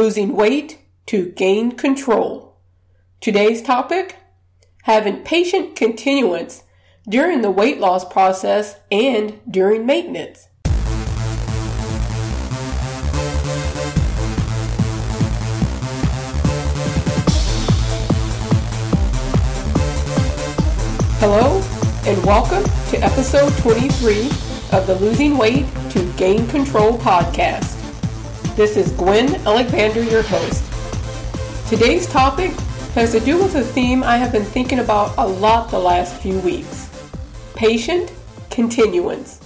losing weight to gain control. Today's topic having patient continuance during the weight loss process and during maintenance. Hello, and welcome to episode 23 of the Losing Weight to Gain Control podcast. This is Gwen Alexander, your host. Today's topic has to do with a theme I have been thinking about a lot the last few weeks patient continuance.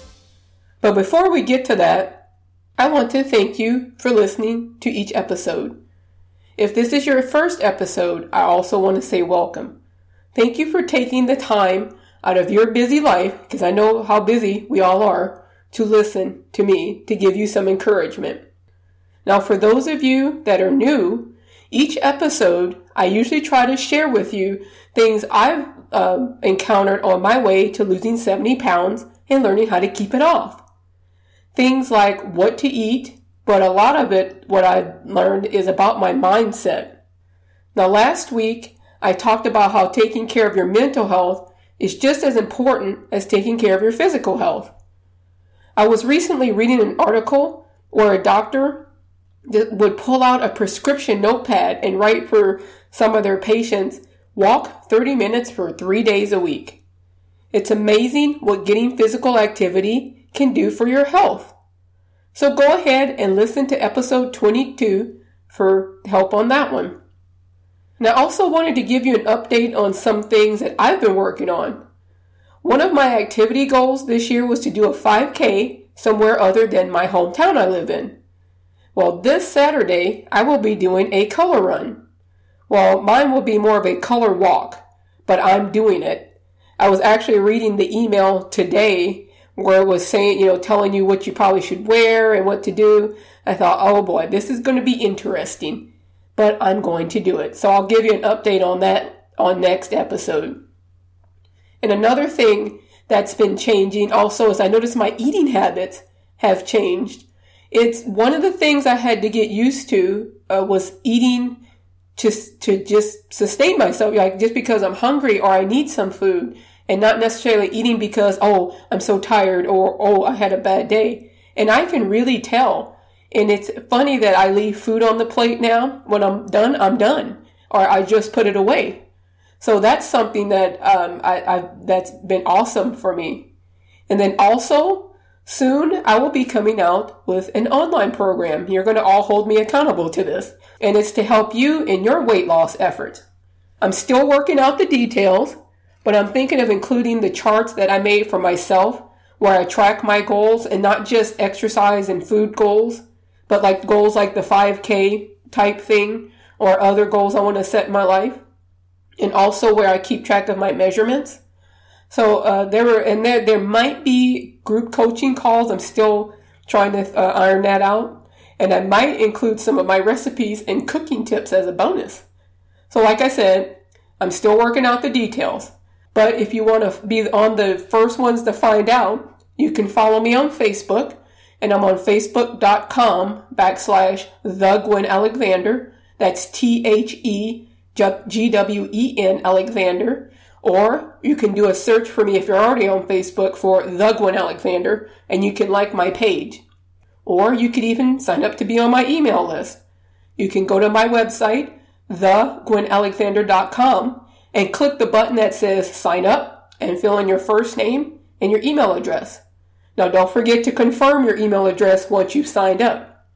But before we get to that, I want to thank you for listening to each episode. If this is your first episode, I also want to say welcome. Thank you for taking the time out of your busy life, because I know how busy we all are, to listen to me to give you some encouragement. Now, for those of you that are new, each episode I usually try to share with you things I've uh, encountered on my way to losing 70 pounds and learning how to keep it off. Things like what to eat, but a lot of it, what I've learned, is about my mindset. Now, last week, I talked about how taking care of your mental health is just as important as taking care of your physical health. I was recently reading an article where a doctor would pull out a prescription notepad and write for some of their patients walk 30 minutes for three days a week. It's amazing what getting physical activity can do for your health. So go ahead and listen to episode 22 for help on that one. And I also wanted to give you an update on some things that I've been working on. One of my activity goals this year was to do a 5K somewhere other than my hometown I live in. Well, this Saturday, I will be doing a color run. Well, mine will be more of a color walk, but I'm doing it. I was actually reading the email today where it was saying, you know, telling you what you probably should wear and what to do. I thought, oh boy, this is going to be interesting but I'm going to do it. So I'll give you an update on that on next episode. And another thing that's been changing also is I noticed my eating habits have changed. It's one of the things I had to get used to uh, was eating to to just sustain myself, like just because I'm hungry or I need some food, and not necessarily eating because oh I'm so tired or oh I had a bad day. And I can really tell and it's funny that I leave food on the plate now. When I'm done, I'm done, or I just put it away. So that's something that um, I, I that's been awesome for me. And then also soon I will be coming out with an online program. You're going to all hold me accountable to this, and it's to help you in your weight loss efforts. I'm still working out the details, but I'm thinking of including the charts that I made for myself where I track my goals and not just exercise and food goals but like goals like the 5K type thing or other goals I want to set in my life. And also where I keep track of my measurements. So uh, there were, and there there might be group coaching calls. I'm still trying to uh, iron that out, and I might include some of my recipes and cooking tips as a bonus. So, like I said, I'm still working out the details. But if you want to be on the first ones to find out, you can follow me on Facebook and I'm on facebook.com backslash the Gwen Alexander. That's T H E G W E N Alexander. Or you can do a search for me if you're already on Facebook for the Gwen Alexander and you can like my page. Or you could even sign up to be on my email list. You can go to my website, thegwenalexander.com, and click the button that says sign up and fill in your first name and your email address. Now don't forget to confirm your email address once you've signed up.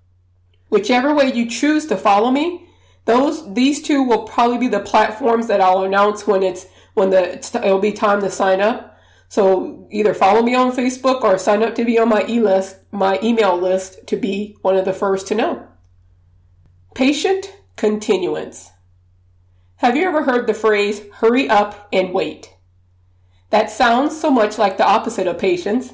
Whichever way you choose to follow me, those these two will probably be the platforms that I'll announce when it's when the it'll be time to sign up. So either follow me on Facebook or sign up to be on my e-list, my email list to be one of the first to know. Patient continuance. Have you ever heard the phrase hurry up and wait? That sounds so much like the opposite of patience,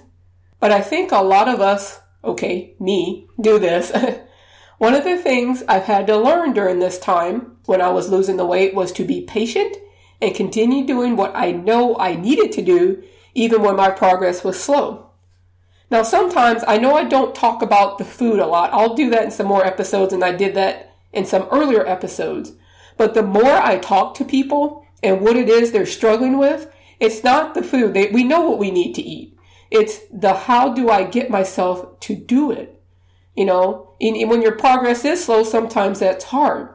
but I think a lot of us, okay, me, do this. One of the things I've had to learn during this time when I was losing the weight was to be patient and continue doing what I know I needed to do even when my progress was slow. Now, sometimes I know I don't talk about the food a lot. I'll do that in some more episodes, and I did that in some earlier episodes. But the more I talk to people and what it is they're struggling with, it's not the food. They, we know what we need to eat. It's the how do I get myself to do it? You know, and when your progress is slow, sometimes that's hard.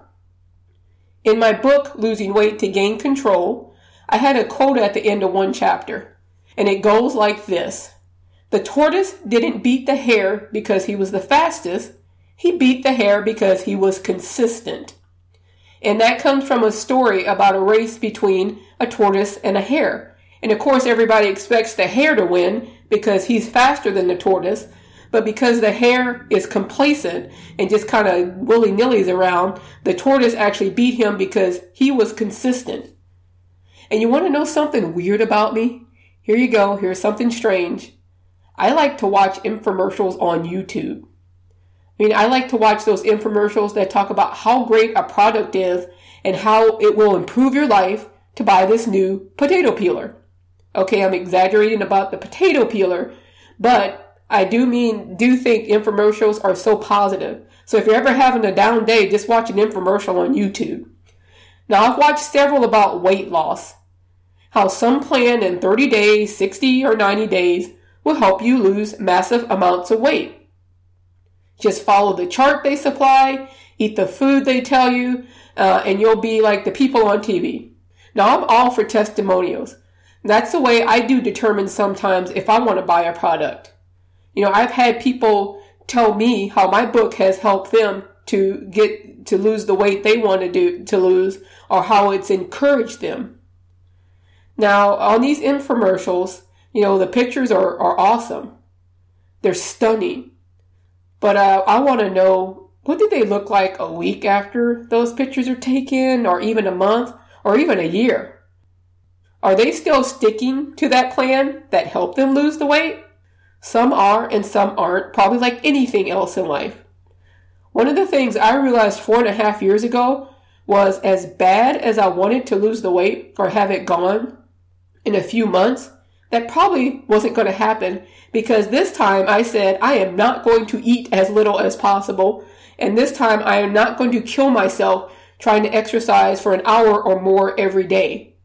In my book, Losing Weight to Gain Control, I had a quote at the end of one chapter, and it goes like this The tortoise didn't beat the hare because he was the fastest, he beat the hare because he was consistent. And that comes from a story about a race between a tortoise and a hare. And of course, everybody expects the hare to win because he's faster than the tortoise. But because the hare is complacent and just kind of willy nilly's around, the tortoise actually beat him because he was consistent. And you want to know something weird about me? Here you go. Here's something strange. I like to watch infomercials on YouTube. I mean, I like to watch those infomercials that talk about how great a product is and how it will improve your life to buy this new potato peeler. Okay, I'm exaggerating about the potato peeler, but I do mean, do think infomercials are so positive. So if you're ever having a down day, just watch an infomercial on YouTube. Now, I've watched several about weight loss. How some plan in 30 days, 60 or 90 days will help you lose massive amounts of weight. Just follow the chart they supply, eat the food they tell you, uh, and you'll be like the people on TV. Now, I'm all for testimonials. That's the way I do determine sometimes if I want to buy a product. You know, I've had people tell me how my book has helped them to get to lose the weight they want to do to lose or how it's encouraged them. Now, on these infomercials, you know, the pictures are, are awesome. They're stunning. But uh, I want to know what did they look like a week after those pictures are taken, or even a month, or even a year? Are they still sticking to that plan that helped them lose the weight? Some are and some aren't, probably like anything else in life. One of the things I realized four and a half years ago was as bad as I wanted to lose the weight or have it gone in a few months, that probably wasn't going to happen because this time I said I am not going to eat as little as possible. And this time I am not going to kill myself trying to exercise for an hour or more every day.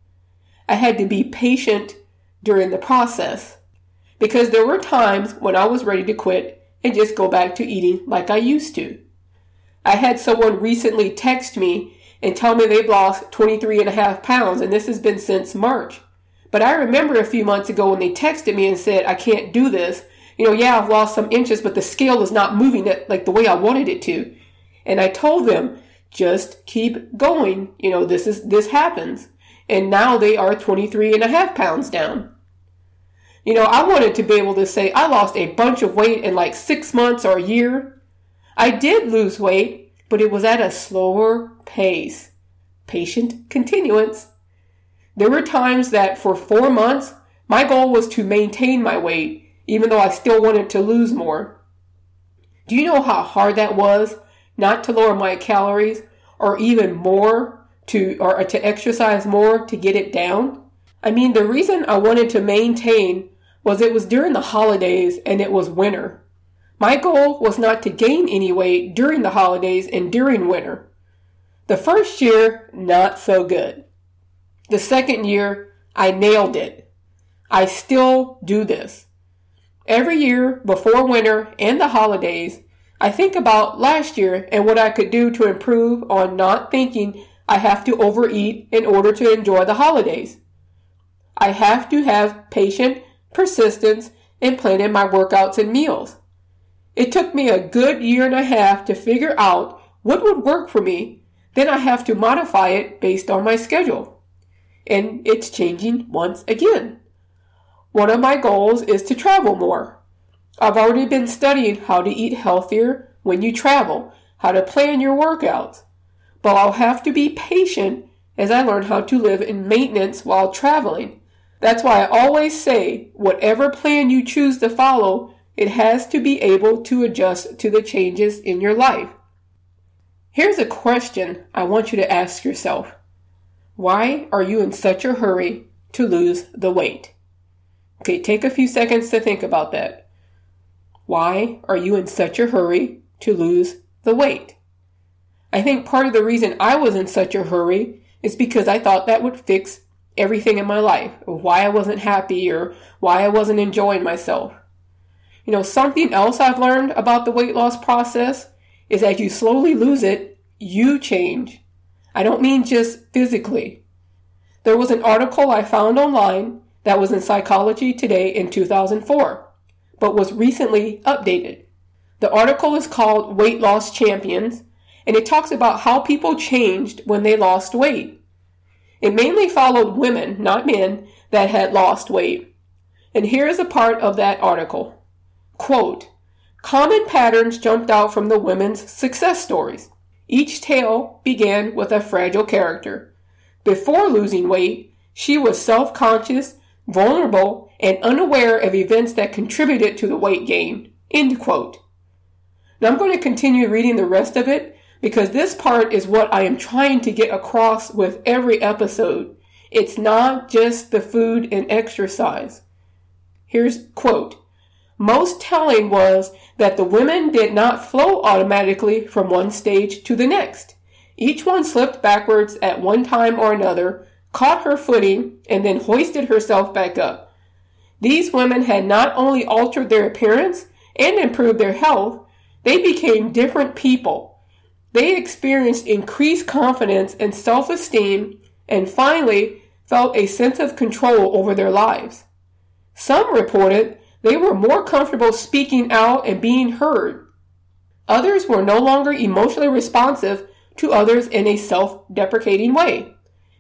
I had to be patient during the process because there were times when I was ready to quit and just go back to eating like I used to. I had someone recently text me and tell me they've lost 23 and a half pounds and this has been since March. But I remember a few months ago when they texted me and said, I can't do this. You know, yeah, I've lost some inches, but the scale is not moving it like the way I wanted it to. And I told them, just keep going. You know, this is, this happens. And now they are 23 and a half pounds down. You know, I wanted to be able to say I lost a bunch of weight in like six months or a year. I did lose weight, but it was at a slower pace. Patient continuance. There were times that for four months, my goal was to maintain my weight, even though I still wanted to lose more. Do you know how hard that was not to lower my calories or even more to, or to exercise more to get it down? I mean, the reason I wanted to maintain was it was during the holidays and it was winter. My goal was not to gain any weight during the holidays and during winter. The first year, not so good. The second year, I nailed it. I still do this. Every year before winter and the holidays, I think about last year and what I could do to improve on not thinking I have to overeat in order to enjoy the holidays. I have to have patient persistence, and planning my workouts and meals. It took me a good year and a half to figure out what would work for me. Then I have to modify it based on my schedule. And it's changing once again. One of my goals is to travel more. I've already been studying how to eat healthier when you travel, how to plan your workouts. But I'll have to be patient as I learn how to live in maintenance while traveling. That's why I always say whatever plan you choose to follow, it has to be able to adjust to the changes in your life. Here's a question I want you to ask yourself. Why are you in such a hurry to lose the weight? Okay, take a few seconds to think about that. Why are you in such a hurry to lose the weight? I think part of the reason I was in such a hurry is because I thought that would fix everything in my life, why I wasn't happy, or why I wasn't enjoying myself. You know, something else I've learned about the weight loss process is as you slowly lose it, you change. I don't mean just physically. There was an article I found online that was in Psychology Today in 2004, but was recently updated. The article is called Weight Loss Champions, and it talks about how people changed when they lost weight. It mainly followed women, not men, that had lost weight. And here is a part of that article. Quote, Common patterns jumped out from the women's success stories. Each tale began with a fragile character. Before losing weight, she was self conscious, vulnerable, and unaware of events that contributed to the weight gain. End quote. Now I'm going to continue reading the rest of it because this part is what I am trying to get across with every episode. It's not just the food and exercise. Here's quote. Most telling was that the women did not flow automatically from one stage to the next. Each one slipped backwards at one time or another, caught her footing, and then hoisted herself back up. These women had not only altered their appearance and improved their health, they became different people. They experienced increased confidence and self esteem and finally felt a sense of control over their lives. Some reported they were more comfortable speaking out and being heard. Others were no longer emotionally responsive to others in a self deprecating way.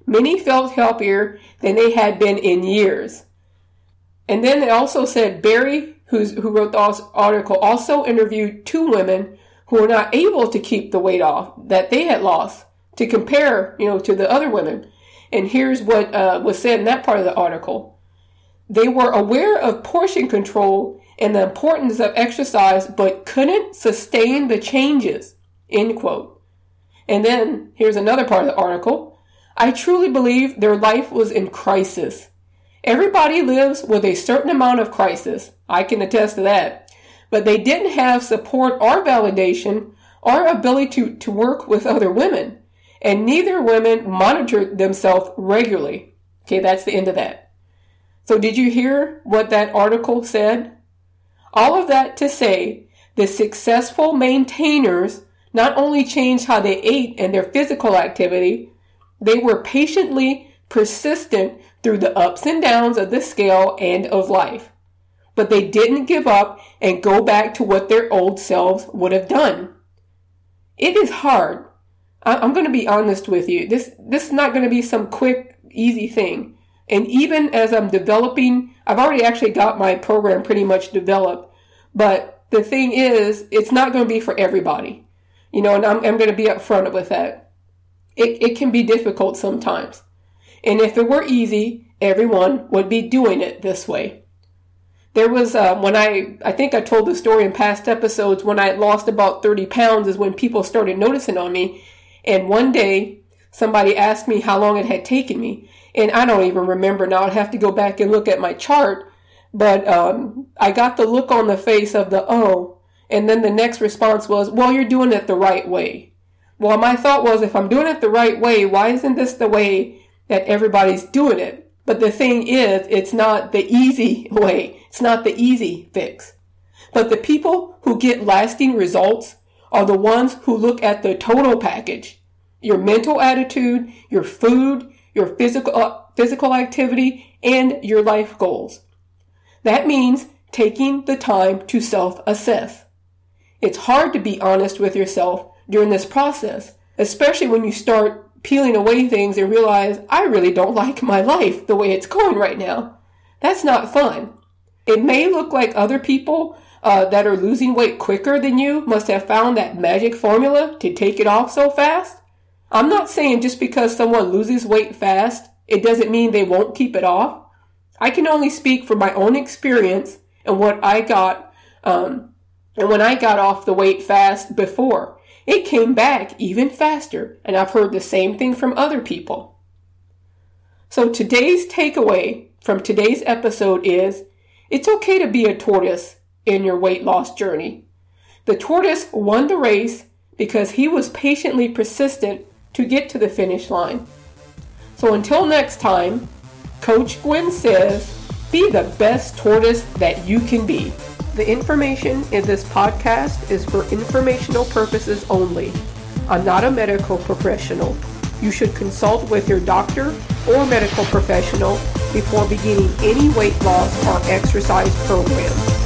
Many felt happier than they had been in years. And then they also said Barry, who wrote the article, also interviewed two women who were not able to keep the weight off that they had lost to compare, you know, to the other women. And here's what uh, was said in that part of the article. They were aware of portion control and the importance of exercise, but couldn't sustain the changes. End quote. And then here's another part of the article. I truly believe their life was in crisis. Everybody lives with a certain amount of crisis. I can attest to that. But they didn't have support or validation or ability to, to work with other women. And neither women monitored themselves regularly. Okay, that's the end of that. So did you hear what that article said? All of that to say the successful maintainers not only changed how they ate and their physical activity, they were patiently persistent through the ups and downs of the scale and of life. But they didn't give up and go back to what their old selves would have done. It is hard. I'm going to be honest with you. This, this is not going to be some quick, easy thing. And even as I'm developing, I've already actually got my program pretty much developed. But the thing is, it's not going to be for everybody. You know, and I'm, I'm going to be upfront with that. It, it can be difficult sometimes. And if it were easy, everyone would be doing it this way. There was, uh, when I, I think I told the story in past episodes, when I lost about 30 pounds is when people started noticing on me. And one day, somebody asked me how long it had taken me and I don't even remember now. I'd have to go back and look at my chart. But um, I got the look on the face of the oh, and then the next response was, "Well, you're doing it the right way." Well, my thought was, if I'm doing it the right way, why isn't this the way that everybody's doing it? But the thing is, it's not the easy way. It's not the easy fix. But the people who get lasting results are the ones who look at the total package. Your mental attitude, your food, your physical, uh, physical activity, and your life goals. That means taking the time to self-assess. It's hard to be honest with yourself during this process, especially when you start peeling away things and realize, I really don't like my life the way it's going right now. That's not fun. It may look like other people uh, that are losing weight quicker than you must have found that magic formula to take it off so fast. I'm not saying just because someone loses weight fast, it doesn't mean they won't keep it off. I can only speak from my own experience and what I got, um, and when I got off the weight fast before. It came back even faster, and I've heard the same thing from other people. So today's takeaway from today's episode is it's okay to be a tortoise in your weight loss journey. The tortoise won the race because he was patiently persistent to get to the finish line. So until next time, Coach Gwen says, be the best tortoise that you can be. The information in this podcast is for informational purposes only. I'm not a medical professional. You should consult with your doctor or medical professional before beginning any weight loss or exercise program.